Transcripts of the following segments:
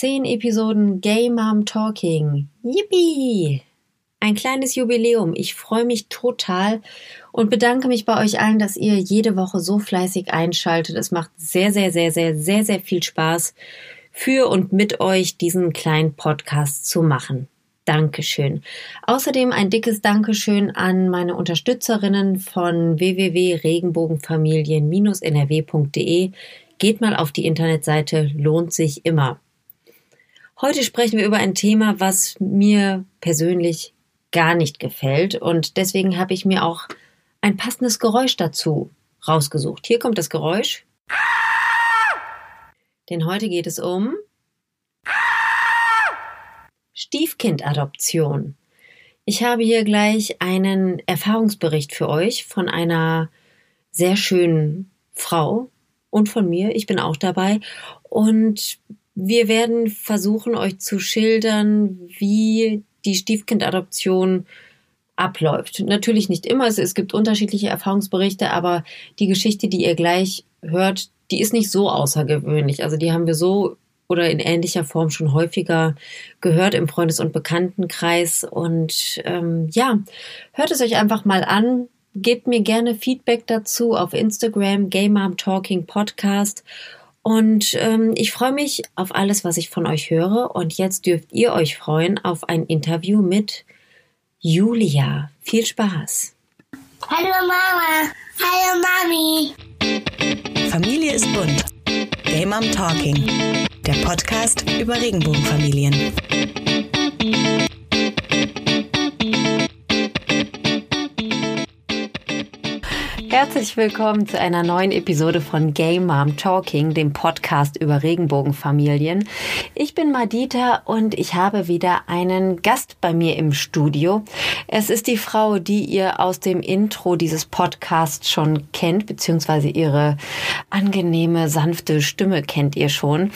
Zehn Episoden Gay Mom Talking. Yippie! Ein kleines Jubiläum. Ich freue mich total und bedanke mich bei euch allen, dass ihr jede Woche so fleißig einschaltet. Es macht sehr, sehr, sehr, sehr, sehr, sehr viel Spaß, für und mit euch diesen kleinen Podcast zu machen. Dankeschön. Außerdem ein dickes Dankeschön an meine Unterstützerinnen von www.regenbogenfamilien-nrw.de. Geht mal auf die Internetseite, lohnt sich immer. Heute sprechen wir über ein Thema, was mir persönlich gar nicht gefällt und deswegen habe ich mir auch ein passendes Geräusch dazu rausgesucht. Hier kommt das Geräusch. Denn heute geht es um Stiefkindadoption. Ich habe hier gleich einen Erfahrungsbericht für euch von einer sehr schönen Frau und von mir. Ich bin auch dabei. Und wir werden versuchen, euch zu schildern, wie die Stiefkindadoption abläuft. Natürlich nicht immer. Es, gibt unterschiedliche Erfahrungsberichte, aber die Geschichte, die ihr gleich hört, die ist nicht so außergewöhnlich. Also die haben wir so oder in ähnlicher Form schon häufiger gehört im Freundes- und Bekanntenkreis. Und ähm, ja, hört es euch einfach mal an. Gebt mir gerne Feedback dazu auf Instagram, Game Mom Talking Podcast. Und ähm, ich freue mich auf alles, was ich von euch höre. Und jetzt dürft ihr euch freuen auf ein Interview mit Julia. Viel Spaß. Hallo Mama. Hallo Mami. Familie ist bunt. Game Mom Talking der Podcast über Regenbogenfamilien. Herzlich willkommen zu einer neuen Episode von Gay Mom Talking, dem Podcast über Regenbogenfamilien. Ich bin Madita und ich habe wieder einen Gast bei mir im Studio. Es ist die Frau, die ihr aus dem Intro dieses Podcasts schon kennt, beziehungsweise ihre angenehme, sanfte Stimme kennt ihr schon.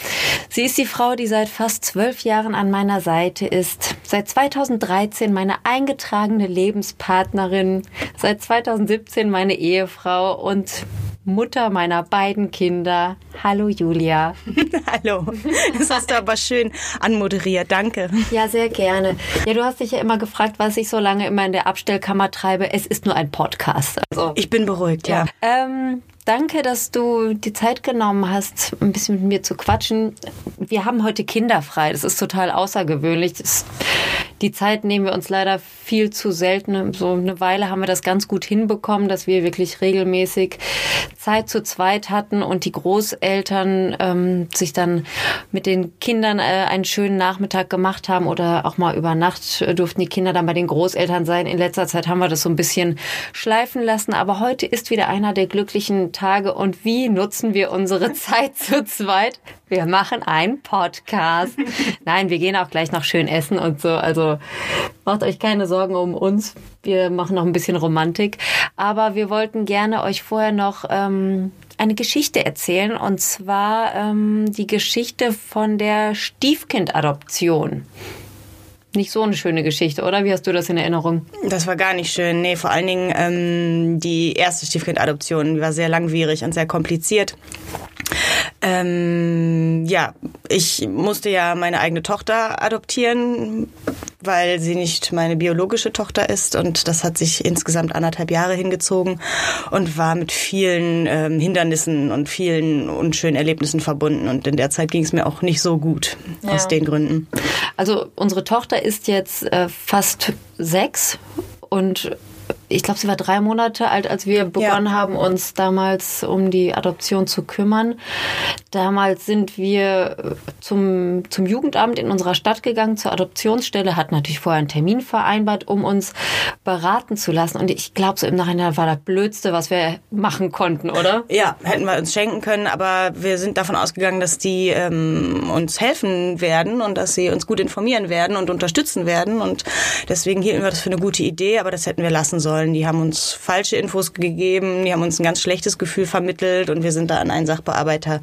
Sie ist die Frau, die seit fast zwölf Jahren an meiner Seite ist, seit 2013 meine eingetragene Lebenspartnerin, seit 2017 meine Ehe Ehefrau und Mutter meiner beiden Kinder. Hallo Julia. Hallo. Das hast du aber schön anmoderiert. Danke. Ja, sehr gerne. Ja, du hast dich ja immer gefragt, was ich so lange immer in der Abstellkammer treibe. Es ist nur ein Podcast. Also, ich bin beruhigt, ja. ja. Ähm, Danke, dass du die Zeit genommen hast, ein bisschen mit mir zu quatschen. Wir haben heute kinderfrei. Das ist total außergewöhnlich. Das, die Zeit nehmen wir uns leider viel zu selten. So eine Weile haben wir das ganz gut hinbekommen, dass wir wirklich regelmäßig Zeit zu zweit hatten und die Großeltern ähm, sich dann mit den Kindern äh, einen schönen Nachmittag gemacht haben oder auch mal über Nacht durften die Kinder dann bei den Großeltern sein. In letzter Zeit haben wir das so ein bisschen schleifen lassen. Aber heute ist wieder einer der glücklichen Tage und wie nutzen wir unsere Zeit zu zweit? Wir machen einen Podcast. Nein, wir gehen auch gleich noch schön essen und so. Also macht euch keine Sorgen um uns. Wir machen noch ein bisschen Romantik. Aber wir wollten gerne euch vorher noch ähm, eine Geschichte erzählen. Und zwar ähm, die Geschichte von der Stiefkindadoption nicht so eine schöne Geschichte, oder? Wie hast du das in Erinnerung? Das war gar nicht schön. Nee, vor allen Dingen ähm, die erste Stiefkindadoption war sehr langwierig und sehr kompliziert. Ähm, ja, ich musste ja meine eigene Tochter adoptieren, weil sie nicht meine biologische Tochter ist und das hat sich insgesamt anderthalb Jahre hingezogen und war mit vielen ähm, Hindernissen und vielen unschönen Erlebnissen verbunden und in der Zeit ging es mir auch nicht so gut ja. aus den Gründen. Also unsere Tochter ist jetzt äh, fast sechs und ich glaube, sie war drei Monate alt, als wir begonnen ja. haben, uns damals um die Adoption zu kümmern. Damals sind wir zum, zum Jugendamt in unserer Stadt gegangen, zur Adoptionsstelle, hatten natürlich vorher einen Termin vereinbart, um uns beraten zu lassen. Und ich glaube, so im Nachhinein war das Blödste, was wir machen konnten, oder? Ja, hätten wir uns schenken können, aber wir sind davon ausgegangen, dass die ähm, uns helfen werden und dass sie uns gut informieren werden und unterstützen werden. Und deswegen hielten wir das für eine gute Idee, aber das hätten wir lassen sollen sollen. Die haben uns falsche Infos gegeben, die haben uns ein ganz schlechtes Gefühl vermittelt und wir sind da an einen Sachbearbeiter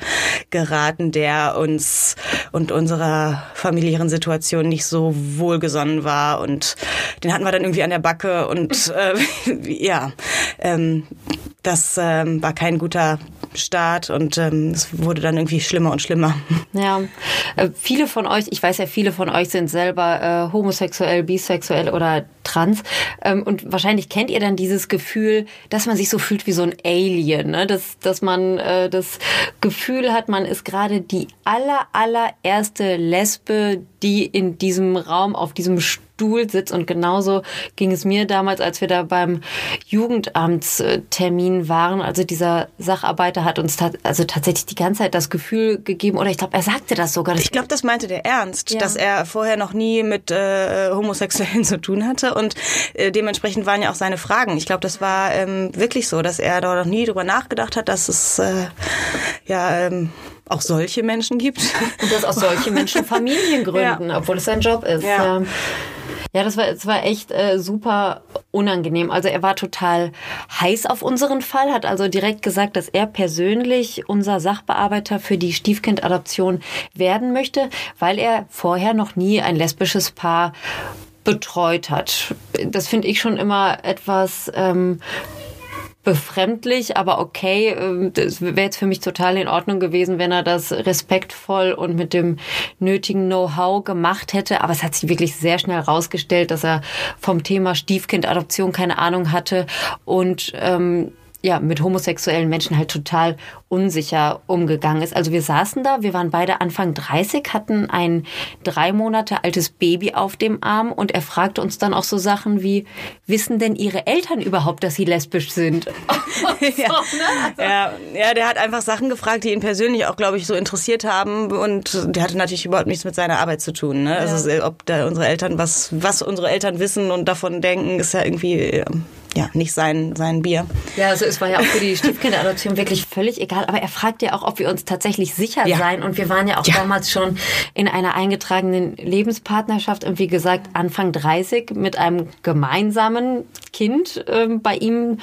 geraten, der uns und unserer familiären Situation nicht so wohlgesonnen war und den hatten wir dann irgendwie an der Backe und äh, ja, ähm, das ähm, war kein guter Start und ähm, es wurde dann irgendwie schlimmer und schlimmer. Ja, äh, viele von euch, ich weiß ja, viele von euch sind selber äh, homosexuell, bisexuell oder trans ähm, und wahrscheinlich kennt ihr dann dieses Gefühl, dass man sich so fühlt wie so ein Alien, ne? dass, dass man äh, das Gefühl hat, man ist gerade die aller, allererste Lesbe, die in diesem Raum auf diesem Stuhl sitzt. Und genauso ging es mir damals, als wir da beim Jugendamtstermin waren. Also dieser Sacharbeiter hat uns ta also tatsächlich die ganze Zeit das Gefühl gegeben, oder ich glaube, er sagte das sogar. Ich glaube, das meinte der ernst, ja. dass er vorher noch nie mit äh, Homosexuellen zu tun hatte. Und äh, dementsprechend waren ja auch seine Fragen. Ich glaube, das war ähm, wirklich so, dass er da noch nie drüber nachgedacht hat, dass es äh, ja ähm, auch solche Menschen gibt. Und dass auch solche Menschen Familien gründen, ja. obwohl es sein Job ist. Ja. Ja, das war, das war echt äh, super unangenehm. Also er war total heiß auf unseren Fall, hat also direkt gesagt, dass er persönlich unser Sachbearbeiter für die Stiefkindadoption werden möchte, weil er vorher noch nie ein lesbisches Paar betreut hat. Das finde ich schon immer etwas ähm, befremdlich, aber okay, ähm, das wäre jetzt für mich total in Ordnung gewesen, wenn er das respektvoll und mit dem nötigen Know-how gemacht hätte. Aber es hat sich wirklich sehr schnell herausgestellt, dass er vom Thema Stiefkindadoption keine Ahnung hatte und ähm, ja, mit homosexuellen Menschen halt total unsicher umgegangen ist. Also wir saßen da, wir waren beide Anfang 30, hatten ein drei Monate altes Baby auf dem Arm und er fragte uns dann auch so Sachen wie, wissen denn ihre Eltern überhaupt, dass sie lesbisch sind? ja. Ne? also ja. ja, der hat einfach Sachen gefragt, die ihn persönlich auch, glaube ich, so interessiert haben und der hatte natürlich überhaupt nichts mit seiner Arbeit zu tun. Ne? Also ja. ob da unsere Eltern was, was unsere Eltern wissen und davon denken, ist ja irgendwie ja, nicht sein, sein Bier. Ja, also es war ja auch für die Stiefkinderadoption wirklich völlig egal. Aber er fragt ja auch, ob wir uns tatsächlich sicher ja. sein. Und wir waren ja auch ja. damals schon in einer eingetragenen Lebenspartnerschaft und wie gesagt Anfang 30 mit einem gemeinsamen Kind äh, bei ihm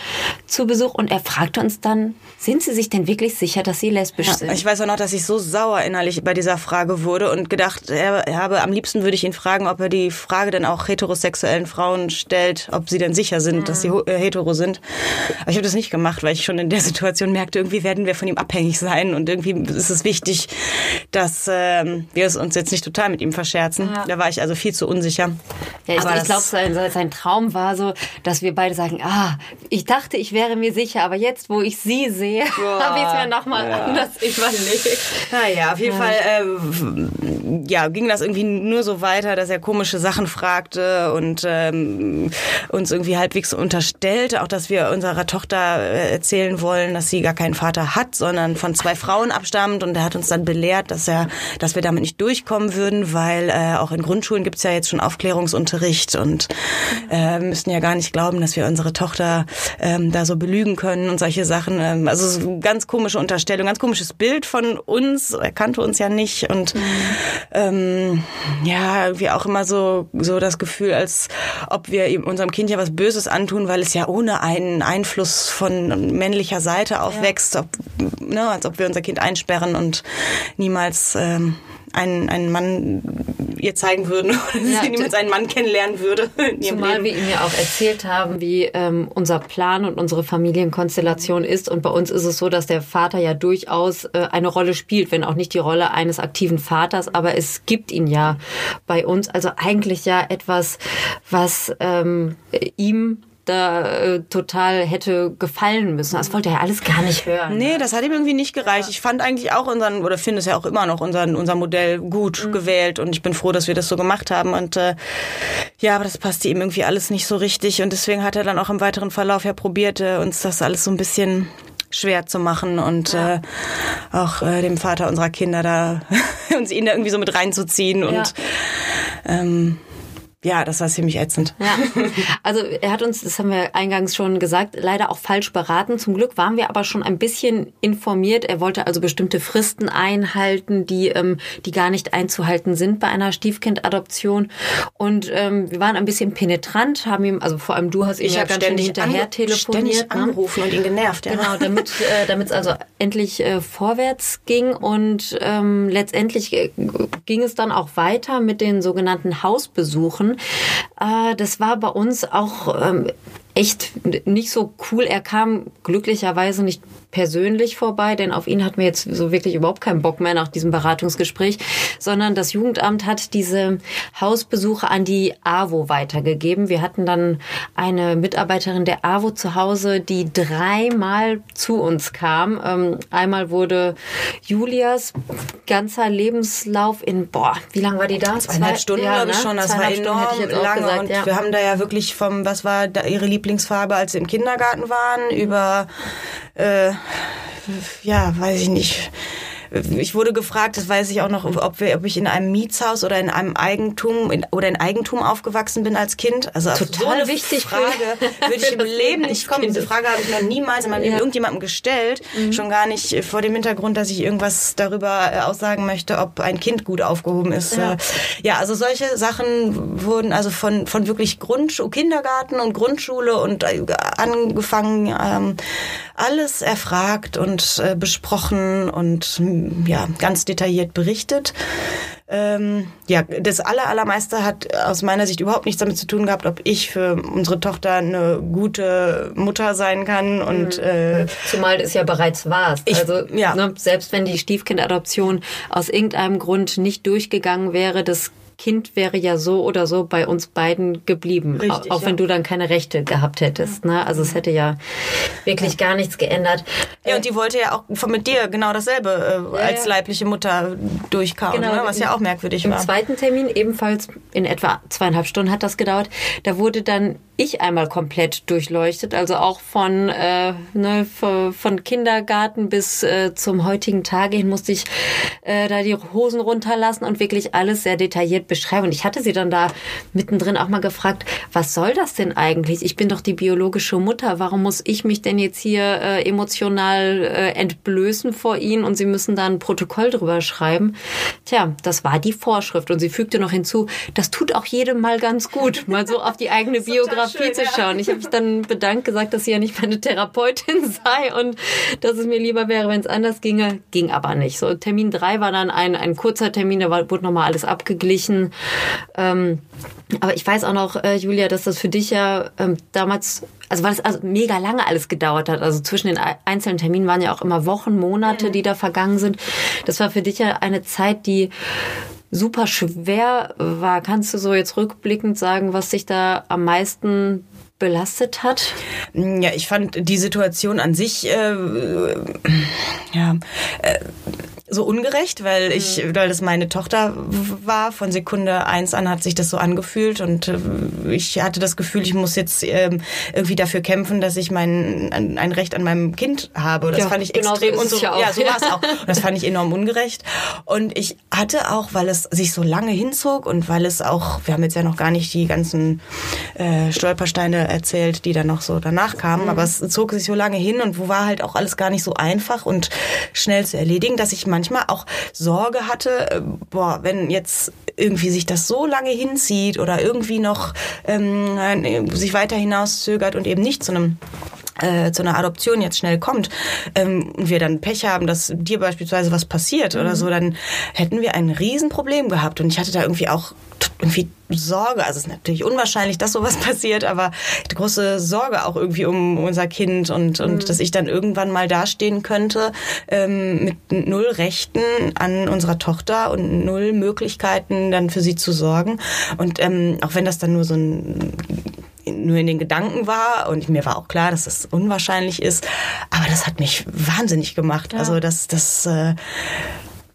zu Besuch. Und er fragte uns dann, sind Sie sich denn wirklich sicher, dass Sie lesbisch ja, sind? Ich weiß auch noch, dass ich so sauer innerlich bei dieser Frage wurde und gedacht er habe, am liebsten würde ich ihn fragen, ob er die Frage dann auch heterosexuellen Frauen stellt, ob sie denn sicher sind, dass sie äh, hetero sind. Aber ich habe das nicht gemacht, weil ich schon in der Situation merkte, irgendwie werden wir von ihm abhängig sein und irgendwie ist es wichtig, dass ähm, wir es uns jetzt nicht total mit ihm verscherzen. Ja. Da war ich also viel zu unsicher. Ja, ich, ich glaube, sein, sein Traum war so, dass wir beide sagen, ah, ich dachte, ich wäre mir sicher, aber jetzt, wo ich sie sehe, habe ich es mir nochmal ja. anders überlegt. Naja, auf jeden ja. Fall äh, ja, ging das irgendwie nur so weiter, dass er komische Sachen fragte und ähm, uns irgendwie halbwegs unterstützte unterstellte, auch dass wir unserer Tochter äh, erzählen wollen, dass sie gar keinen Vater hat, sondern von zwei Frauen abstammt. Und er hat uns dann belehrt, dass er, dass wir damit nicht durchkommen würden, weil äh, auch in Grundschulen gibt's ja jetzt schon Aufklärungsunterricht und äh, müssen ja gar nicht glauben, dass wir unsere Tochter ähm, da so belügen können und solche Sachen. Ähm, also so ganz komische Unterstellung, ganz komisches Bild von uns. Er kannte uns ja nicht und ähm, ja, irgendwie auch immer so so das Gefühl, als ob wir unserem Kind ja was Böses antun, weil weil es ja ohne einen Einfluss von männlicher Seite aufwächst, ja. ob, ne, als ob wir unser Kind einsperren und niemals ähm, einen, einen Mann ihr zeigen würden oder ja, sie niemals einen Mann kennenlernen würde. Zumal Leben. wir ihm ja auch erzählt haben, wie ähm, unser Plan und unsere Familienkonstellation ist. Und bei uns ist es so, dass der Vater ja durchaus äh, eine Rolle spielt, wenn auch nicht die Rolle eines aktiven Vaters, aber es gibt ihn ja bei uns. Also eigentlich ja etwas, was ähm, ihm da äh, total hätte gefallen müssen. Das wollte er ja alles gar nicht hören. Nee, ne? das hat ihm irgendwie nicht gereicht. Ich fand eigentlich auch unseren, oder finde es ja auch immer noch, unseren, unser Modell gut mhm. gewählt und ich bin froh, dass wir das so gemacht haben. Und äh, ja, aber das passte ihm irgendwie alles nicht so richtig und deswegen hat er dann auch im weiteren Verlauf ja probiert, äh, uns das alles so ein bisschen schwer zu machen und ja. äh, auch äh, dem Vater unserer Kinder da uns ihn da irgendwie so mit reinzuziehen und ja. ähm, ja, das war ziemlich ätzend. Ja. Also er hat uns, das haben wir eingangs schon gesagt, leider auch falsch beraten. Zum Glück waren wir aber schon ein bisschen informiert. Er wollte also bestimmte Fristen einhalten, die, ähm, die gar nicht einzuhalten sind bei einer Stiefkindadoption. Und ähm, wir waren ein bisschen penetrant, haben ihm, also vor allem du hast ihn ja ganz schön hinterher telefoniert. Ständig ne? angerufen und ihn genervt. Ja. Genau, damit äh, damit es also endlich äh, vorwärts ging. Und ähm, letztendlich äh, ging es dann auch weiter mit den sogenannten Hausbesuchen. Äh, das war bei uns auch ähm, echt nicht so cool. Er kam glücklicherweise nicht persönlich vorbei, denn auf ihn hatten wir jetzt so wirklich überhaupt keinen Bock mehr nach diesem Beratungsgespräch, sondern das Jugendamt hat diese Hausbesuche an die AWO weitergegeben. Wir hatten dann eine Mitarbeiterin der AWO zu Hause, die dreimal zu uns kam. Ähm, einmal wurde Julias ganzer Lebenslauf in, boah, wie lange war die da? Zweieinhalb Zwei, Stunden, ja, glaube ich ne? schon. Das war enorm lange. Gesagt, und ja. wir haben da ja wirklich vom, was war da ihre Lieblingsfarbe, als sie im Kindergarten waren, über äh, ja, weiß ich nicht ich wurde gefragt, das weiß ich auch noch, ob, wir, ob ich in einem Mietshaus oder in einem Eigentum in, oder in Eigentum aufgewachsen bin als Kind. Also total so wichtig. Frage würde ich im Leben nicht kommen. Diese Frage habe ich noch niemals in meinem Leben ja. irgendjemandem gestellt. Mhm. Schon gar nicht vor dem Hintergrund, dass ich irgendwas darüber äh, aussagen möchte, ob ein Kind gut aufgehoben ist. Ja, äh, ja also solche Sachen wurden also von, von wirklich Grundschule, Kindergarten und Grundschule und äh, angefangen ähm, alles erfragt und äh, besprochen und ja, ganz detailliert berichtet. Ähm, ja, das aller, allermeiste hat aus meiner Sicht überhaupt nichts damit zu tun gehabt, ob ich für unsere Tochter eine gute Mutter sein kann und mhm. äh, zumal es ja bereits warst. Ich, also ja. ne, selbst wenn die Stiefkindadoption aus irgendeinem Grund nicht durchgegangen wäre, das Kind wäre ja so oder so bei uns beiden geblieben, Richtig, auch, ja. wenn du dann keine Rechte gehabt hättest. Ne? Also es hätte ja wirklich gar nichts geändert. Ja, und die wollte ja auch mit dir genau dasselbe äh, als leibliche Mutter durchkauen, genau, ne? was ja auch merkwürdig im war. Im zweiten Termin, ebenfalls in etwa zweieinhalb Stunden hat das gedauert, da wurde dann ich einmal komplett durchleuchtet, also auch von, äh, ne, von Kindergarten bis äh, zum heutigen Tage hin musste ich äh, da die Hosen runterlassen und wirklich alles sehr detailliert beschreiben. Und ich hatte sie dann da mittendrin auch mal gefragt, was soll das denn eigentlich? Ich bin doch die biologische Mutter. Warum muss ich mich denn jetzt hier äh, emotional äh, entblößen vor Ihnen und Sie müssen da ein Protokoll drüber schreiben? Tja, das war die Vorschrift. Und sie fügte noch hinzu, das tut auch jedem mal ganz gut, mal so auf die eigene Biografie Therapie zu schauen. Ich habe mich dann bedankt, gesagt, dass sie ja nicht meine Therapeutin sei und dass es mir lieber wäre, wenn es anders ginge. Ging aber nicht. So Termin drei war dann ein, ein kurzer Termin, da wurde nochmal alles abgeglichen. Ähm, aber ich weiß auch noch, äh, Julia, dass das für dich ja ähm, damals, also weil es also mega lange alles gedauert hat. Also zwischen den einzelnen Terminen waren ja auch immer Wochen, Monate, die da vergangen sind. Das war für dich ja eine Zeit, die super schwer war. Kannst du so jetzt rückblickend sagen, was sich da am meisten belastet hat? Ja, ich fand die Situation an sich, äh, ja, äh, so ungerecht, weil ich, mhm. weil das meine Tochter war. Von Sekunde eins an hat sich das so angefühlt und äh, ich hatte das Gefühl, ich muss jetzt ähm, irgendwie dafür kämpfen, dass ich mein ein Recht an meinem Kind habe. Das ja, fand ich genau extrem so und so. Ja, ja, so war es auch. Und das fand ich enorm ungerecht. Und ich hatte auch, weil es sich so lange hinzog und weil es auch, wir haben jetzt ja noch gar nicht die ganzen äh, Stolpersteine erzählt, die dann noch so danach kamen, mhm. aber es zog sich so lange hin und wo war halt auch alles gar nicht so einfach und schnell zu erledigen, dass ich manchmal auch Sorge hatte, äh, boah, wenn jetzt irgendwie sich das so lange hinzieht oder irgendwie noch ähm, sich weiter hinauszögert und eben nicht zu einem äh, zu einer Adoption jetzt schnell kommt ähm, und wir dann Pech haben, dass dir beispielsweise was passiert mhm. oder so, dann hätten wir ein Riesenproblem gehabt. Und ich hatte da irgendwie auch irgendwie Sorge, also es ist natürlich unwahrscheinlich, dass sowas passiert, aber große Sorge auch irgendwie um unser Kind und, und mhm. dass ich dann irgendwann mal dastehen könnte ähm, mit null Rechten an unserer Tochter und null Möglichkeiten dann für sie zu sorgen. Und ähm, auch wenn das dann nur so ein nur in den Gedanken war und mir war auch klar, dass das unwahrscheinlich ist, aber das hat mich wahnsinnig gemacht. Ja. Also das, das äh,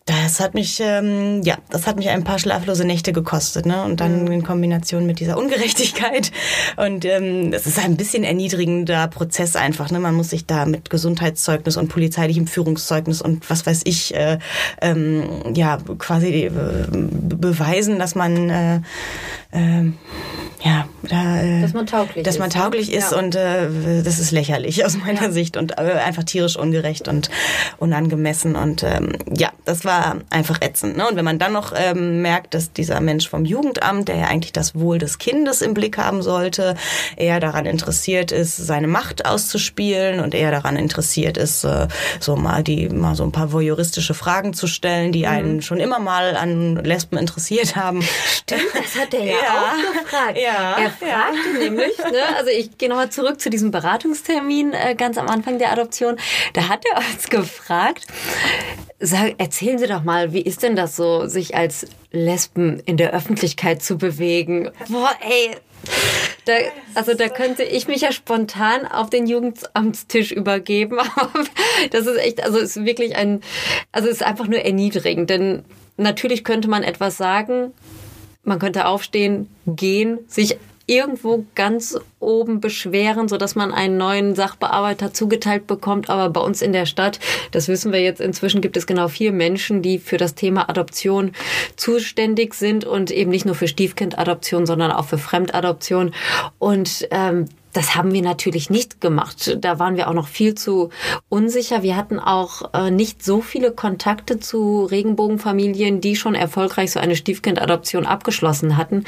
das hat mich, ähm, ja, das hat mich ein paar schlaflose Nächte gekostet, ne? Und dann mhm. in Kombination mit dieser Ungerechtigkeit. Und ähm, das ist ein bisschen erniedrigender Prozess einfach, ne? Man muss sich da mit Gesundheitszeugnis und polizeilichem Führungszeugnis und was weiß ich, äh, ähm, ja, quasi äh, beweisen, dass man äh, äh, ja, da, äh, dass man tauglich dass man ist, tauglich ne? ist ja. und äh, das ist lächerlich aus meiner ja. Sicht und äh, einfach tierisch ungerecht und unangemessen und ähm, ja, das war einfach ätzend. Ne? Und wenn man dann noch ähm, merkt, dass dieser Mensch vom Jugendamt, der ja eigentlich das Wohl des Kindes im Blick haben sollte, eher daran interessiert ist, seine Macht auszuspielen und eher daran interessiert ist, äh, so mal die mal so ein paar voyeuristische Fragen zu stellen, die mhm. einen schon immer mal an Lesben interessiert haben. Stimmt, das hat der ja, auch gefragt. Ja. Er fragte nämlich, ne, also ich gehe nochmal zurück zu diesem Beratungstermin äh, ganz am Anfang der Adoption. Da hat er uns gefragt, sag, erzählen Sie doch mal, wie ist denn das so, sich als Lesben in der Öffentlichkeit zu bewegen? Boah, ey, da, also da könnte ich mich ja spontan auf den Jugendamtstisch übergeben. Das ist echt, also ist wirklich ein, also es ist einfach nur erniedrigend. Denn natürlich könnte man etwas sagen, man könnte aufstehen, gehen, sich irgendwo ganz oben beschweren, so dass man einen neuen Sachbearbeiter zugeteilt bekommt. Aber bei uns in der Stadt, das wissen wir jetzt inzwischen, gibt es genau vier Menschen, die für das Thema Adoption zuständig sind und eben nicht nur für Stiefkindadoption, sondern auch für Fremdadoption. Und ähm, das haben wir natürlich nicht gemacht. Da waren wir auch noch viel zu unsicher. Wir hatten auch äh, nicht so viele Kontakte zu Regenbogenfamilien, die schon erfolgreich so eine Stiefkindadoption abgeschlossen hatten.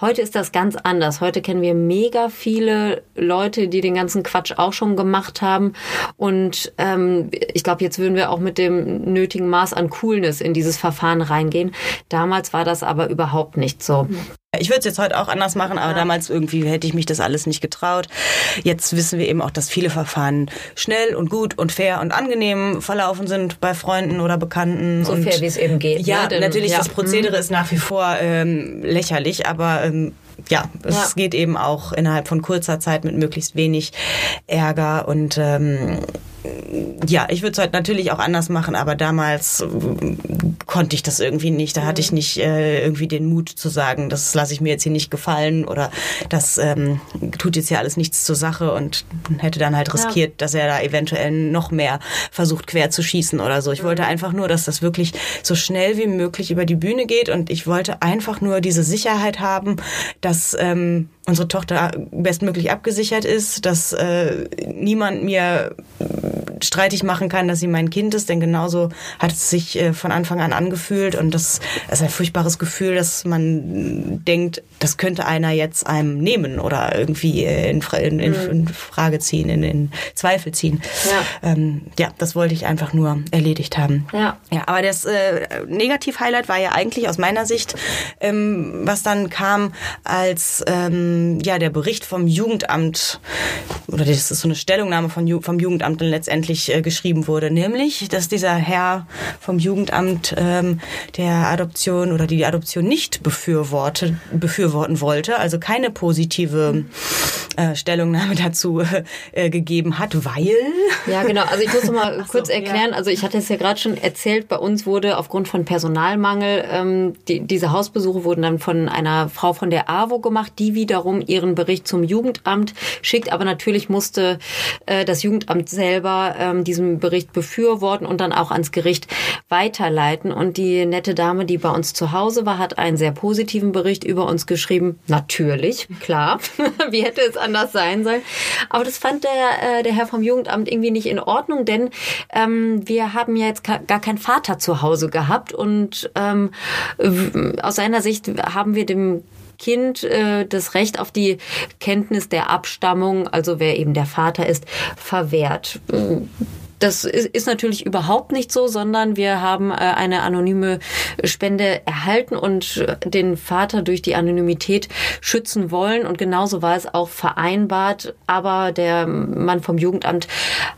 Heute ist das ganz anders. Heute kennen wir mega viele Leute, die den ganzen Quatsch auch schon gemacht haben. Und ähm, ich glaube, jetzt würden wir auch mit dem nötigen Maß an Coolness in dieses Verfahren reingehen. Damals war das aber überhaupt nicht so. Ich würde es jetzt heute auch anders machen, aber ja. damals irgendwie hätte ich mich das alles nicht getraut. Jetzt wissen wir eben auch, dass viele Verfahren schnell und gut und fair und angenehm verlaufen sind bei Freunden oder Bekannten. So fair, wie es eben geht. Ja, ne? Natürlich, ja. das Prozedere mhm. ist nach wie vor ähm, lächerlich, aber ähm, ja, es ja. geht eben auch innerhalb von kurzer Zeit mit möglichst wenig Ärger und ähm, ja, ich würde es heute natürlich auch anders machen, aber damals äh, konnte ich das irgendwie nicht. Da hatte ich nicht äh, irgendwie den Mut zu sagen, das lasse ich mir jetzt hier nicht gefallen oder das ähm, tut jetzt hier alles nichts zur Sache und hätte dann halt riskiert, ja. dass er da eventuell noch mehr versucht quer zu schießen oder so. Ich wollte einfach nur, dass das wirklich so schnell wie möglich über die Bühne geht und ich wollte einfach nur diese Sicherheit haben, dass ähm, unsere Tochter bestmöglich abgesichert ist, dass äh, niemand mir streitig machen kann, dass sie mein Kind ist, denn genauso hat es sich äh, von Anfang an angefühlt und das ist ein furchtbares Gefühl, dass man denkt, das könnte einer jetzt einem nehmen oder irgendwie in, in, in, mhm. in Frage ziehen, in, in Zweifel ziehen. Ja. Ähm, ja, das wollte ich einfach nur erledigt haben. Ja, ja aber das äh, Negativ-Highlight war ja eigentlich aus meiner Sicht, ähm, was dann kam, als ähm, ja der Bericht vom Jugendamt oder das ist so eine Stellungnahme von, vom Jugendamt dann letztendlich eigentlich äh, geschrieben wurde, nämlich, dass dieser Herr vom Jugendamt ähm, der Adoption oder die Adoption nicht befürworte, befürworten wollte, also keine positive äh, Stellungnahme dazu äh, gegeben hat, weil. Ja, genau. Also ich muss noch mal kurz so, erklären. Ja. Also ich hatte es ja gerade schon erzählt. Bei uns wurde aufgrund von Personalmangel ähm, die, diese Hausbesuche wurden dann von einer Frau von der AWO gemacht, die wiederum ihren Bericht zum Jugendamt schickt. Aber natürlich musste äh, das Jugendamt selber ähm, diesen Bericht befürworten und dann auch ans Gericht weiterleiten. Und die nette Dame, die bei uns zu Hause war, hat einen sehr positiven Bericht über uns geschrieben. Natürlich, klar. Wie hätte es anders sein sollen? Aber das fand der, äh, der Herr vom Jugendamt irgendwie nicht in Ordnung, denn ähm, wir haben ja jetzt gar keinen Vater zu Hause gehabt und ähm, aus seiner Sicht haben wir dem Kind äh, das Recht auf die Kenntnis der Abstammung, also wer eben der Vater ist, verwehrt. Das ist natürlich überhaupt nicht so, sondern wir haben äh, eine anonyme Spende erhalten und den Vater durch die Anonymität schützen wollen. Und genauso war es auch vereinbart. Aber der Mann vom Jugendamt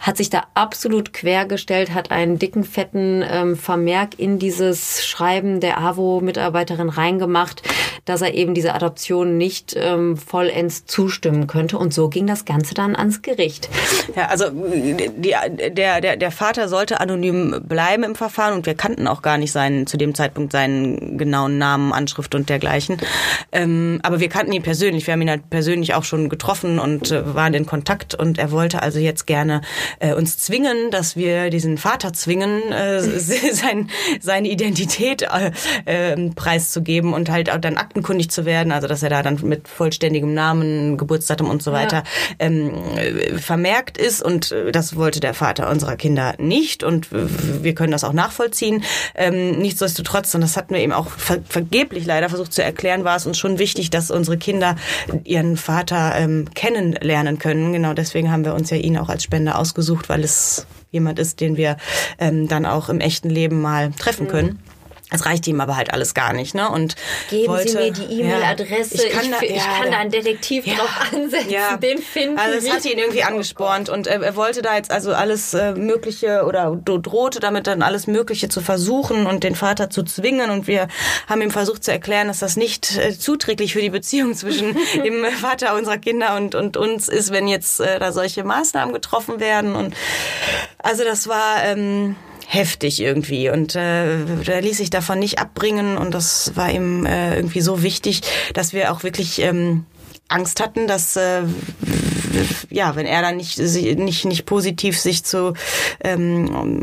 hat sich da absolut quergestellt, hat einen dicken, fetten ähm, Vermerk in dieses Schreiben der AWO-Mitarbeiterin reingemacht, dass er eben diese Adoption nicht ähm, vollends zustimmen könnte. Und so ging das Ganze dann ans Gericht. Ja, also die, der der, der, der Vater sollte anonym bleiben im Verfahren und wir kannten auch gar nicht seinen, zu dem Zeitpunkt seinen genauen Namen, Anschrift und dergleichen. Ähm, aber wir kannten ihn persönlich. Wir haben ihn halt persönlich auch schon getroffen und äh, waren in Kontakt und er wollte also jetzt gerne äh, uns zwingen, dass wir diesen Vater zwingen, äh, sein, seine Identität äh, äh, preiszugeben und halt auch dann aktenkundig zu werden, also dass er da dann mit vollständigem Namen, Geburtsdatum und so weiter ja. ähm, vermerkt ist und äh, das wollte der Vater uns unserer Kinder nicht und wir können das auch nachvollziehen. Ähm, nichtsdestotrotz, und das hatten wir eben auch ver vergeblich leider versucht zu erklären, war es uns schon wichtig, dass unsere Kinder ihren Vater ähm, kennenlernen können. Genau deswegen haben wir uns ja ihn auch als Spender ausgesucht, weil es jemand ist, den wir ähm, dann auch im echten Leben mal treffen können. Es reicht ihm aber halt alles gar nicht, ne? Und Geben wollte, Sie mir die E-Mail-Adresse. Ja, ich kann, da, ich, ja, kann da- einen Detektiv ja, drauf ansetzen. ja. Den finden Also es hat ihn irgendwie angespornt und er, er wollte da jetzt also alles äh, Mögliche oder drohte damit dann alles Mögliche zu versuchen und den Vater zu zwingen und wir haben ihm versucht zu erklären, dass das nicht äh, zuträglich für die Beziehung zwischen dem Vater unserer Kinder und, und uns ist, wenn jetzt äh, da solche Maßnahmen getroffen werden und also das war ähm, heftig irgendwie. Und äh, der ließ sich davon nicht abbringen. Und das war ihm äh, irgendwie so wichtig, dass wir auch wirklich ähm, Angst hatten, dass äh, ja, wenn er dann nicht nicht nicht positiv sich zu ähm,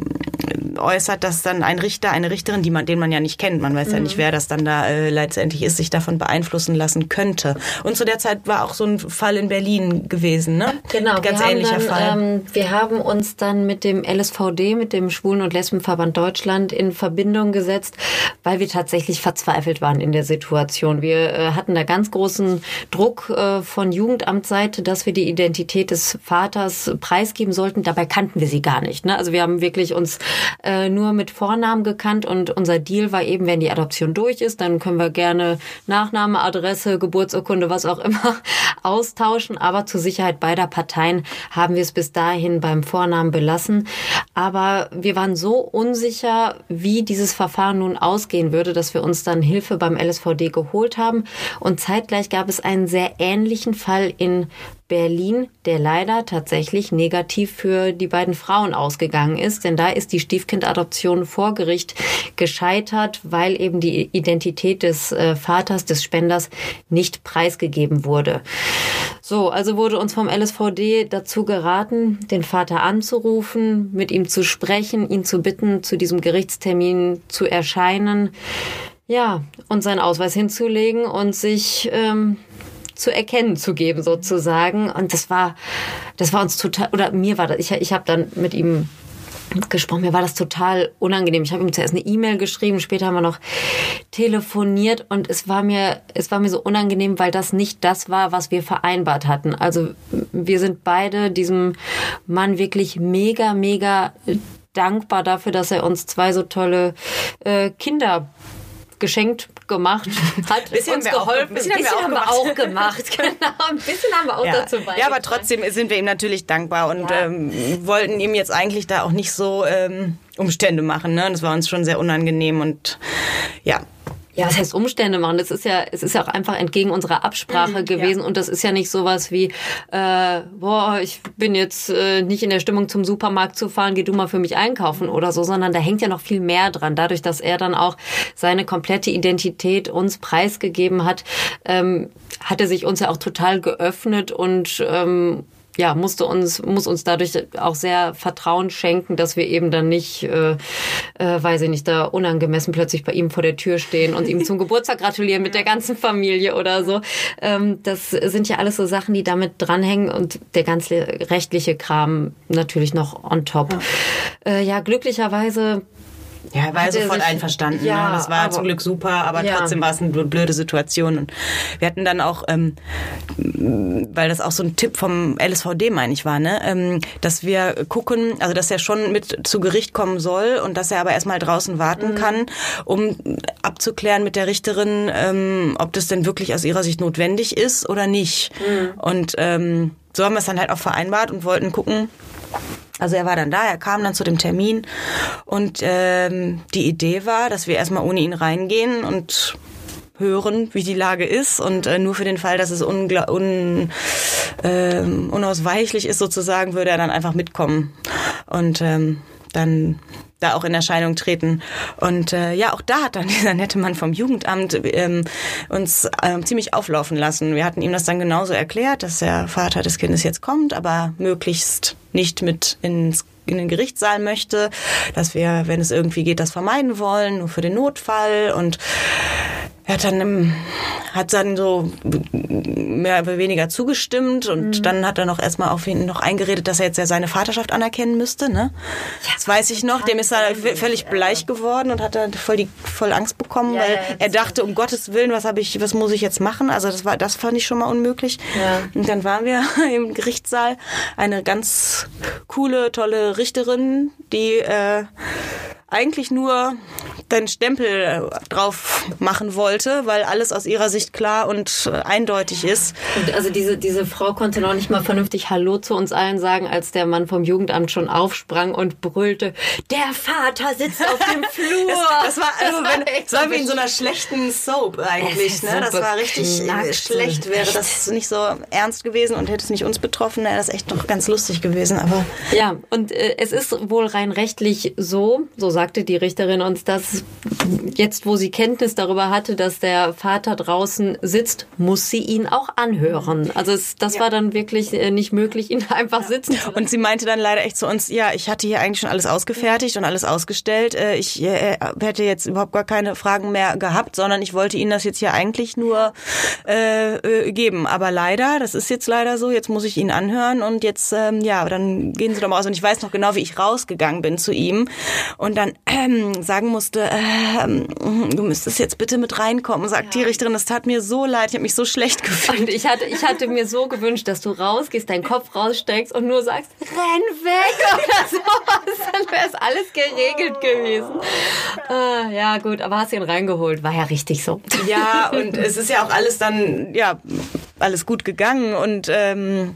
äußert, dass dann ein Richter, eine Richterin, die man, den man ja nicht kennt, man weiß ja nicht, wer das dann da äh, letztendlich ist, sich davon beeinflussen lassen könnte. Und zu der Zeit war auch so ein Fall in Berlin gewesen, ne? Genau, ganz ähnlicher dann, Fall. Ähm, wir haben uns dann mit dem LSVD, mit dem Schwulen- und Lesbenverband Deutschland, in Verbindung gesetzt, weil wir tatsächlich verzweifelt waren in der Situation. Wir äh, hatten da ganz großen Druck äh, von Jugendamtsseite, dass wir die Identität des Vaters preisgeben sollten. Dabei kannten wir sie gar nicht. Ne? Also wir haben wirklich uns äh, nur mit Vornamen gekannt und unser Deal war eben, wenn die Adoption durch ist, dann können wir gerne Nachname, Adresse, Geburtsurkunde, was auch immer austauschen. Aber zur Sicherheit beider Parteien haben wir es bis dahin beim Vornamen belassen. Aber wir waren so unsicher, wie dieses Verfahren nun ausgehen würde, dass wir uns dann Hilfe beim LSVD geholt haben. Und zeitgleich gab es einen sehr ähnlichen Fall in Berlin, der leider tatsächlich negativ für die beiden Frauen ausgegangen ist. Denn da ist die Stiefkindadoption vor Gericht gescheitert, weil eben die Identität des äh, Vaters, des Spenders nicht preisgegeben wurde. So, also wurde uns vom LSVD dazu geraten, den Vater anzurufen, mit ihm zu sprechen, ihn zu bitten, zu diesem Gerichtstermin zu erscheinen. Ja, und seinen Ausweis hinzulegen und sich ähm, zu erkennen zu geben sozusagen. Und das war das war uns total oder mir war das ich ich habe dann mit ihm gesprochen. Mir war das total unangenehm. Ich habe ihm zuerst eine E-Mail geschrieben später haben wir noch telefoniert. Und es war mir es war mir so unangenehm weil das nicht das war was wir vereinbart hatten. Also wir sind beide diesem Mann wirklich mega mega dankbar dafür dass er uns zwei so tolle äh, Kinder geschenkt gemacht hat, Bisschen uns haben wir auch- geholfen. bisschen haben wir auch haben wir auch gemacht. Genau, ein bisschen haben wir auch ja. dazu beigetragen. ja, aber trotzdem sind wir ihm natürlich dankbar und Ja. ähm, wollten ihm jetzt eigentlich da auch nicht so ähm, Umstände machen. Ne? Das war uns schon sehr unangenehm und ja. Ja, was heißt Umstände machen? Das ist ja, es ist ja auch einfach entgegen unserer Absprache gewesen und das ist ja nicht sowas wie, äh, boah, ich bin jetzt äh, nicht in der Stimmung zum Supermarkt zu fahren, geh du mal für mich einkaufen oder so, sondern da hängt ja noch viel mehr dran. Dadurch, dass er dann auch seine komplette Identität uns preisgegeben hat, ähm, hat er sich uns ja auch total geöffnet und ähm, ja, musste uns, muss uns dadurch auch sehr Vertrauen schenken, dass wir eben dann nicht, äh, äh, weiß ich nicht, da unangemessen plötzlich bei ihm vor der Tür stehen und ihm zum Geburtstag gratulieren mit der ganzen Familie oder so. Ähm, das sind ja alles so Sachen, die damit dranhängen und der ganze rechtliche Kram natürlich noch on top. Ja, äh, ja glücklicherweise Ja, er war Hat sofort einverstanden. Ja, ne? Das war aber- zum Glück super, aber Ja. trotzdem war es eine blöde Situation. Und wir hatten dann auch, ähm, weil das auch so ein Tipp vom LSVD, meine ich, war, ne? ähm, dass wir gucken, also dass er schon mit zu Gericht kommen soll und dass er aber erstmal draußen Mhm. warten kann, um abzuklären mit der Richterin, ähm, ob das denn wirklich aus ihrer Sicht notwendig ist oder nicht. Mhm. Und ähm, so haben wir es dann halt auch vereinbart und wollten gucken, also er war dann da, er kam dann zu dem Termin und ähm, die Idee war, dass wir erstmal ohne ihn reingehen und hören, wie die Lage ist und äh, nur für den Fall, dass es ungla un, ähm, unausweichlich ist sozusagen, würde er dann einfach mitkommen und ähm, dann da auch in Erscheinung treten. Und äh, ja, auch da hat dann dieser nette Mann vom Jugendamt ähm, uns ähm, ziemlich auflaufen lassen. Wir hatten ihm das dann genauso erklärt, dass der Vater des Kindes jetzt kommt, aber möglichst nicht mit ins in den Gerichtssaal möchte, dass wir, wenn es irgendwie geht, das vermeiden wollen, nur für den Notfall. Und er hat dann, ähm, hat dann so mehr oder weniger zugestimmt und dann hat er noch erstmal auf ihn noch eingeredet, dass er jetzt ja seine Vaterschaft anerkennen müsste, ne? das weiß ich noch. Dem ist er völlig bleich geworden und hat dann voll die voll Angst bekommen, Ja, weil ja, er dachte, um Gottes Willen, was habe ich, was muss ich jetzt machen? Also das war, das fand ich schon mal unmöglich. Ja. Und dann waren wir im Gerichtssaal eine ganz coole, tolle Richterin, die äh, eigentlich nur den Stempel drauf machen wollte, weil alles aus ihrer Sicht klar und eindeutig ist. Und also diese, diese Frau konnte noch nicht mal vernünftig Hallo zu uns allen sagen, als der Mann vom Jugendamt schon aufsprang und brüllte, der Vater sitzt auf dem Flur. Das, das war, also das wenn, das war wie in so einer schlechten Soap eigentlich. Ne? Das war richtig schlecht. Wäre das nicht so ernst gewesen und hätte es nicht uns betroffen, wäre das echt noch ganz lustig gewesen. Aber ja, und äh, es ist wohl rein rechtlich so, so sagte die Richterin uns, dass jetzt, wo sie Kenntnis darüber hatte, dass der Vater draußen sitzt, muss sie ihn auch anhören. Also es, das ja. war dann wirklich äh, nicht möglich, ihn einfach sitzen zu lassen. Und sie meinte dann leider echt zu uns, ja, ich hatte hier eigentlich schon alles ausgefertigt und alles ausgestellt. Äh, ich äh, hätte jetzt überhaupt gar keine Fragen mehr gehabt, sondern ich wollte Ihnen das jetzt hier eigentlich nur äh, geben. Aber leider, das ist jetzt leider so, jetzt muss ich ihn anhören und jetzt, ähm, ja, dann gehen Sie doch mal raus. Und ich weiß noch genau, wie ich rausgegangen bin zu ihm und dann ähm, sagen musste, äh, du müsstest jetzt bitte mit reinkommen, sagt ja. die Richterin. Das tat mir so leid, ich habe mich so schlecht gefühlt. Und ich hatte, ich hatte mir so gewünscht, dass du rausgehst, deinen Kopf raussteckst und nur sagst, renn weg oder sowas. Dann wäre es alles geregelt gewesen. Ah, ja, gut, aber hast ihn reingeholt. War ja richtig so. Ja, und es ist ja auch alles dann, ja, alles gut gegangen und ähm,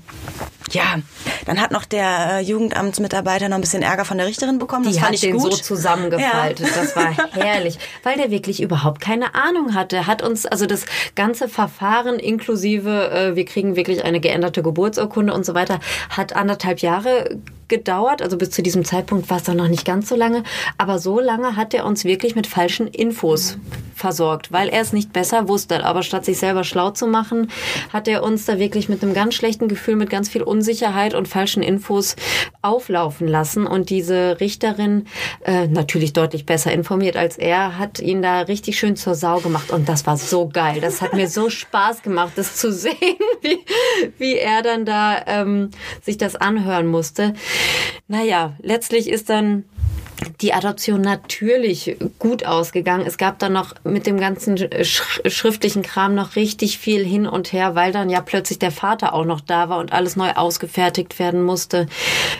ja, dann hat noch der äh, Jugendamtsmitarbeiter noch ein bisschen Ärger von der Richterin bekommen. Das Die fand hat ich den gut. so zusammengefaltet. Ja. Das war herrlich, weil der wirklich überhaupt keine Ahnung hatte. Hat uns also das ganze Verfahren inklusive, äh, wir kriegen wirklich eine geänderte Geburtsurkunde und so weiter, hat anderthalb Jahre gedauert. Also bis zu diesem Zeitpunkt war es doch noch nicht ganz so lange. Aber so lange hat er uns wirklich mit falschen Infos versorgt, weil er es nicht besser wusste. Aber statt sich selber schlau zu machen, hat er uns da wirklich mit einem ganz schlechten Gefühl, mit ganz viel Unsicherheit und falschen Infos auflaufen lassen. Und diese Richterin, äh, natürlich deutlich besser informiert als er, hat ihn da richtig schön zur Sau gemacht. Und das war so geil. Das hat mir so Spaß gemacht, das zu sehen, wie, wie er dann da ähm, sich das anhören musste. Naja, letztlich ist dann die Adoption natürlich gut ausgegangen. Es gab dann noch mit dem ganzen schriftlichen Kram noch richtig viel hin und her, weil dann ja plötzlich der Vater auch noch da war und alles neu ausgefertigt werden musste.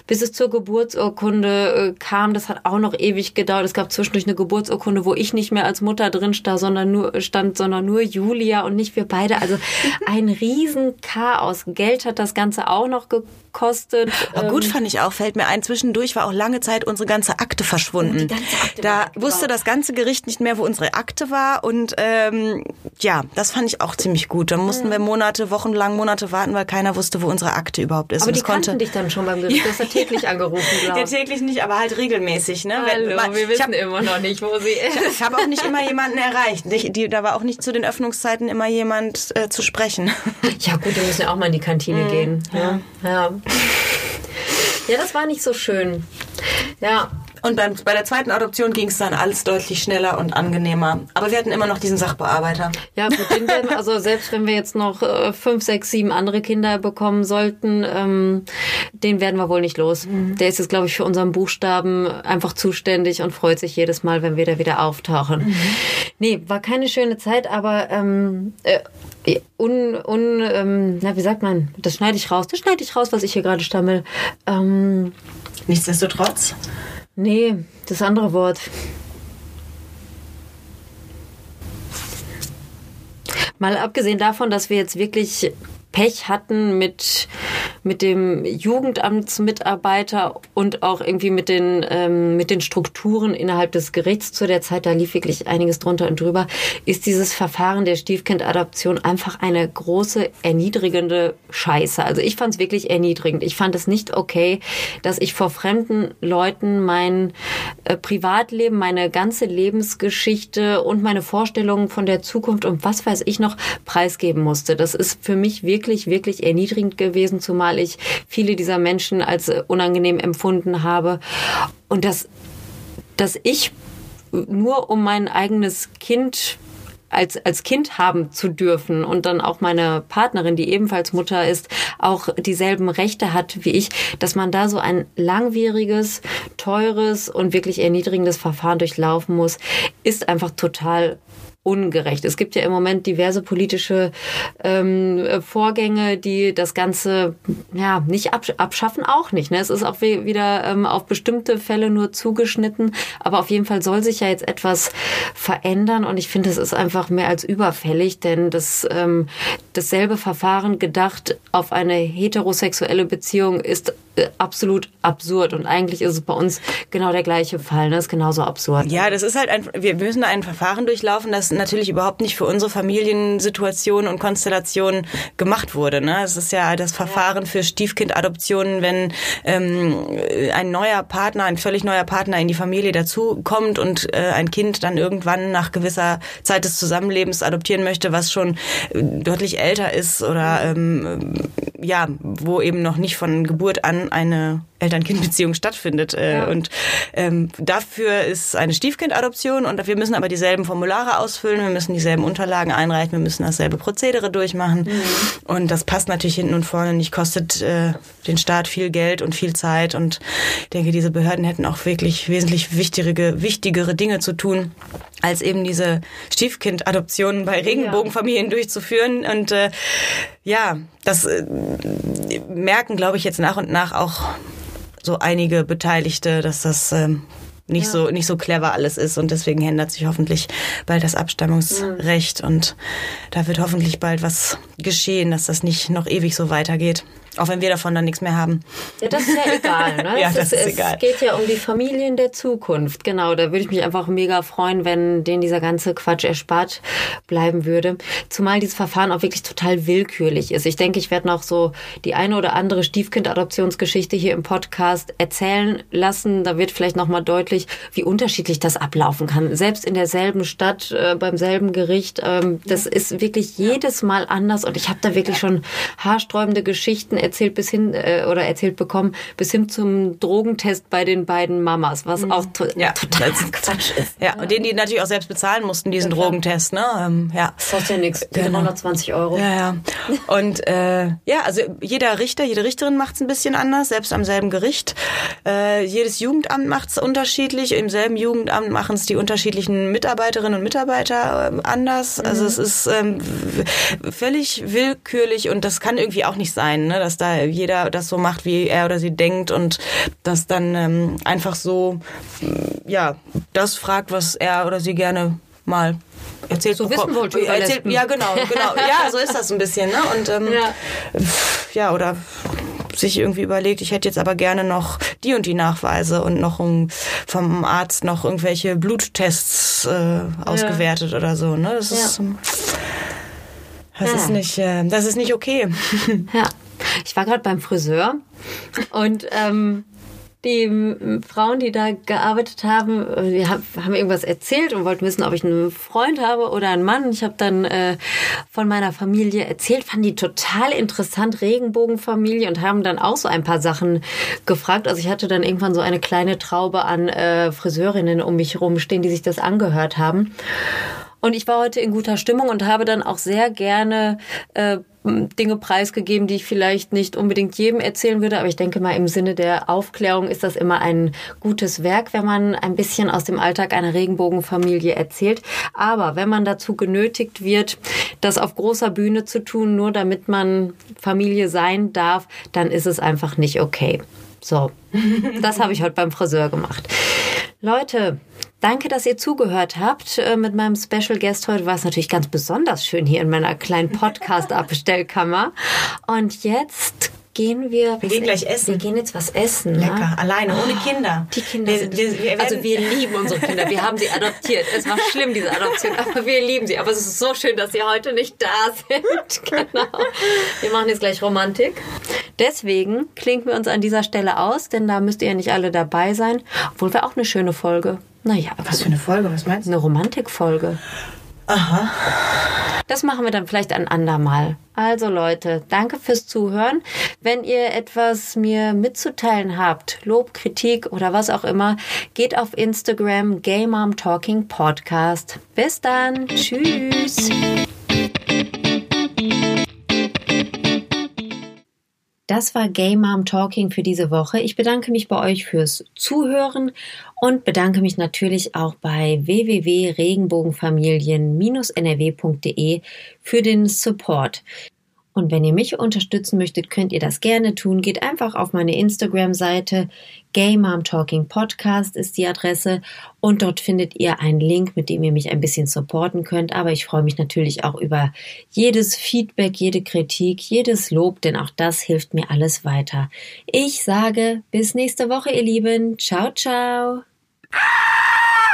Bis es zur Geburtsurkunde äh, kam, das hat auch noch ewig gedauert. Es gab zwischendurch eine Geburtsurkunde, wo ich nicht mehr als Mutter drin stand, sondern nur, stand, sondern nur Julia und nicht wir beide. Also ein Riesenchaos. Geld hat das Ganze auch noch gekostet. Aber gut ähm, fand ich auch, fällt mir ein, zwischendurch war auch lange Zeit unsere ganze Akte verschwunden. Oh, da wusste das ganze Gericht nicht mehr, wo unsere Akte war. Und ähm, ja, das fand ich auch ziemlich gut. Da mussten mhm. wir Monate, wochenlang Monate warten, weil keiner wusste, wo unsere Akte überhaupt ist. Aber und die kannten konnte... dich dann schon beim Gericht. Du hast ja täglich angerufen, glaube ich. Ja, täglich nicht, aber halt regelmäßig. Ne? Hallo, Wenn, wir wissen hab, immer noch nicht, wo sie ist. Ich, ich habe auch nicht immer jemanden erreicht. Die, die, da war auch nicht zu den Öffnungszeiten immer jemand äh, zu sprechen. Ja gut, wir müssen ja auch mal in die Kantine mhm. gehen. Ja. ja. Ja, das war nicht so schön. Ja, und beim, bei der zweiten Adoption ging es dann alles deutlich schneller und angenehmer. Aber wir hatten immer noch diesen Sachbearbeiter. Ja, werden, also selbst wenn wir jetzt noch äh, fünf, sechs, sieben andere Kinder bekommen sollten, ähm, den werden wir wohl nicht los. Mhm. Der ist jetzt, glaube ich, für unseren Buchstaben einfach zuständig und freut sich jedes Mal, wenn wir da wieder auftauchen. Mhm. Nee, war keine schöne Zeit, aber ähm, äh, un, un ähm, na, wie sagt man, das schneide ich raus, das schneide ich raus, was ich hier gerade stammel. Ähm, Nichtsdestotrotz. Nee, das andere Wort. Mal abgesehen davon, dass wir jetzt wirklich Pech hatten mit mit dem Jugendamtsmitarbeiter und auch irgendwie mit den, ähm, mit den Strukturen innerhalb des Gerichts zu der Zeit, da lief wirklich einiges drunter und drüber, ist dieses Verfahren der Stiefkindadoption einfach eine große, erniedrigende Scheiße. Also ich fand es wirklich erniedrigend. Ich fand es nicht okay, dass ich vor fremden Leuten mein äh, Privatleben, meine ganze Lebensgeschichte und meine Vorstellungen von der Zukunft und was weiß ich noch preisgeben musste. Das ist für mich wirklich, wirklich erniedrigend gewesen, zumal weil ich viele dieser Menschen als unangenehm empfunden habe. Und dass, dass ich nur um mein eigenes Kind als, als Kind haben zu dürfen und dann auch meine Partnerin, die ebenfalls Mutter ist, auch dieselben Rechte hat wie ich, dass man da so ein langwieriges, teures und wirklich erniedrigendes Verfahren durchlaufen muss, ist einfach total ungerecht. Es gibt ja im Moment diverse politische ähm, Vorgänge, die das Ganze ja nicht absch abschaffen, auch nicht. Ne? Es ist auch wieder ähm, auf bestimmte Fälle nur zugeschnitten, aber auf jeden Fall soll sich ja jetzt etwas verändern und ich finde, es ist einfach mehr als überfällig, denn das ähm, dasselbe Verfahren gedacht auf eine heterosexuelle Beziehung ist absolut absurd und eigentlich ist es bei uns genau der gleiche Fall. Ne? Das ist genauso absurd. Ja, das ist halt ein, wir müssen ein Verfahren durchlaufen, das natürlich überhaupt nicht für unsere Familiensituation und Konstellation gemacht wurde. Ne? Es ist ja das Verfahren für Stiefkindadoptionen, wenn ähm, ein neuer Partner, ein völlig neuer Partner in die Familie dazukommt und äh, ein Kind dann irgendwann nach gewisser Zeit des Zusammenlebens adoptieren möchte, was schon äh, deutlich älter ist oder ähm, ja, wo eben noch nicht von Geburt an eine Eltern-Kind-Beziehung stattfindet. Äh, ja. Und ähm, dafür ist eine Stiefkindadoption und wir müssen aber dieselben Formulare ausfüllen, wir müssen dieselben Unterlagen einreichen, wir müssen dasselbe Prozedere durchmachen. Mhm. Und das passt natürlich hinten und vorne nicht, kostet äh, den Staat viel Geld und viel Zeit. Und ich denke, diese Behörden hätten auch wirklich wesentlich wichtigere, wichtigere Dinge zu tun, als eben diese Stiefkindadoptionen bei Regenbogenfamilien ja. durchzuführen. Und äh, ja, das äh, merken, glaube ich, jetzt nach und nach auch so einige Beteiligte, dass das ähm, nicht ja. so nicht so clever alles ist und deswegen ändert sich hoffentlich bald das Abstammungsrecht mhm. und da wird hoffentlich bald was geschehen, dass das nicht noch ewig so weitergeht. Auch wenn wir davon dann nichts mehr haben. Ja, das ist ja egal. Ne? ja, das ist, ist, egal. Es geht ja um die Familien der Zukunft. Genau, da würde ich mich einfach mega freuen, wenn denen dieser ganze Quatsch erspart bleiben würde. Zumal dieses Verfahren auch wirklich total willkürlich ist. Ich denke, ich werde noch so die eine oder andere Stiefkind-Adoptionsgeschichte hier im Podcast erzählen lassen. Da wird vielleicht nochmal deutlich, wie unterschiedlich das ablaufen kann. Selbst in derselben Stadt, äh, beim selben Gericht. Ähm, das ist wirklich jedes Mal anders. Und ich habe da wirklich schon haarsträubende Geschichten erzählt bis hin äh, oder erzählt bekommen, bis hin zum Drogentest bei den beiden Mamas, was mhm. auch to ja, total Quatsch ist. Ja, und den die natürlich auch selbst bezahlen mussten, diesen ja, Drogentest. Ne? Ähm, ja. Das kostet ja nichts, genau. 120 Euro. Ja, ja. Und äh, ja, also jeder Richter, jede Richterin macht es ein bisschen anders, selbst am selben Gericht. Äh, jedes Jugendamt macht es unterschiedlich. Im selben Jugendamt machen es die unterschiedlichen Mitarbeiterinnen und Mitarbeiter äh, anders. Also mhm. Also es ist ähm, völlig willkürlich und das kann irgendwie auch nicht sein, ne? Dass da jeder das so macht, wie er oder sie denkt und das dann ähm, einfach so, ja, das fragt, was er oder sie gerne mal erzählt so wissen wollte über erzählt, ja genau genau ja so ist das ein bisschen ne und ähm, ja. ja oder sich irgendwie überlegt, ich hätte jetzt aber gerne noch die und die Nachweise und noch um, vom Arzt noch irgendwelche Bluttests äh, ausgewertet ja. oder so. Ne? Das ja. ist das ist nicht äh, das ist nicht okay. Ja. Ich war gerade beim Friseur und ähm, die Frauen, die da gearbeitet haben, wir haben irgendwas erzählt und wollten wissen, ob ich einen Freund habe oder einen Mann. Ich habe dann äh, von meiner Familie erzählt, fanden die total interessant, Regenbogenfamilie und haben dann auch so ein paar Sachen gefragt. Also ich hatte dann irgendwann so eine kleine Traube an äh, Friseurinnen um mich rumstehen, die sich das angehört haben. Und ich war heute in guter Stimmung und habe dann auch sehr gerne äh, Dinge preisgegeben, die ich vielleicht nicht unbedingt jedem erzählen würde. Aber ich denke mal, im Sinne der Aufklärung ist das immer ein gutes Werk, wenn man ein bisschen aus dem Alltag einer Regenbogenfamilie erzählt. Aber wenn man dazu genötigt wird, das auf großer Bühne zu tun, nur damit man Familie sein darf, dann ist es einfach nicht okay. So, das habe ich heute beim Friseur gemacht. Leute, Danke, dass ihr zugehört habt. Äh, mit meinem Special Guest heute war es natürlich ganz besonders schön hier in meiner kleinen Podcast-Abstellkammer. Und jetzt gehen wir. Wir gehen gleich essen. Wir gehen jetzt was essen. Lecker, ja? alleine, ohne Kinder. Die Kinder wir, sind. Wir, wir also wir lieben unsere Kinder. Wir haben sie adoptiert. Es war schlimm, diese Adoption, aber wir lieben sie. Aber es ist so schön, dass sie heute nicht da sind. Genau. Wir machen jetzt gleich Romantik. Deswegen klinken wir uns an dieser Stelle aus, denn da müsst ihr ja nicht alle dabei sein. Obwohl wir auch eine schöne Folge naja, was für eine Folge? Was meinst du? Eine Romantikfolge. Aha. Das machen wir dann vielleicht ein andermal. Also Leute, danke fürs Zuhören. Wenn ihr etwas mir mitzuteilen habt, Lob, Kritik oder was auch immer, geht auf Instagram Gay Mom Talking Podcast. Bis dann. Tschüss. Das war Gay Mom Talking für diese Woche. Ich bedanke mich bei euch fürs Zuhören und bedanke mich natürlich auch bei www.regenbogenfamilien-nrw.de für den Support. Und wenn ihr mich unterstützen möchtet, könnt ihr das gerne tun. Geht einfach auf meine Instagram-Seite. Gay Mom Talking Podcast ist die Adresse. Und dort findet ihr einen Link, mit dem ihr mich ein bisschen supporten könnt. Aber ich freue mich natürlich auch über jedes Feedback, jede Kritik, jedes Lob, denn auch das hilft mir alles weiter. Ich sage bis nächste Woche, ihr Lieben. Ciao, ciao. ah!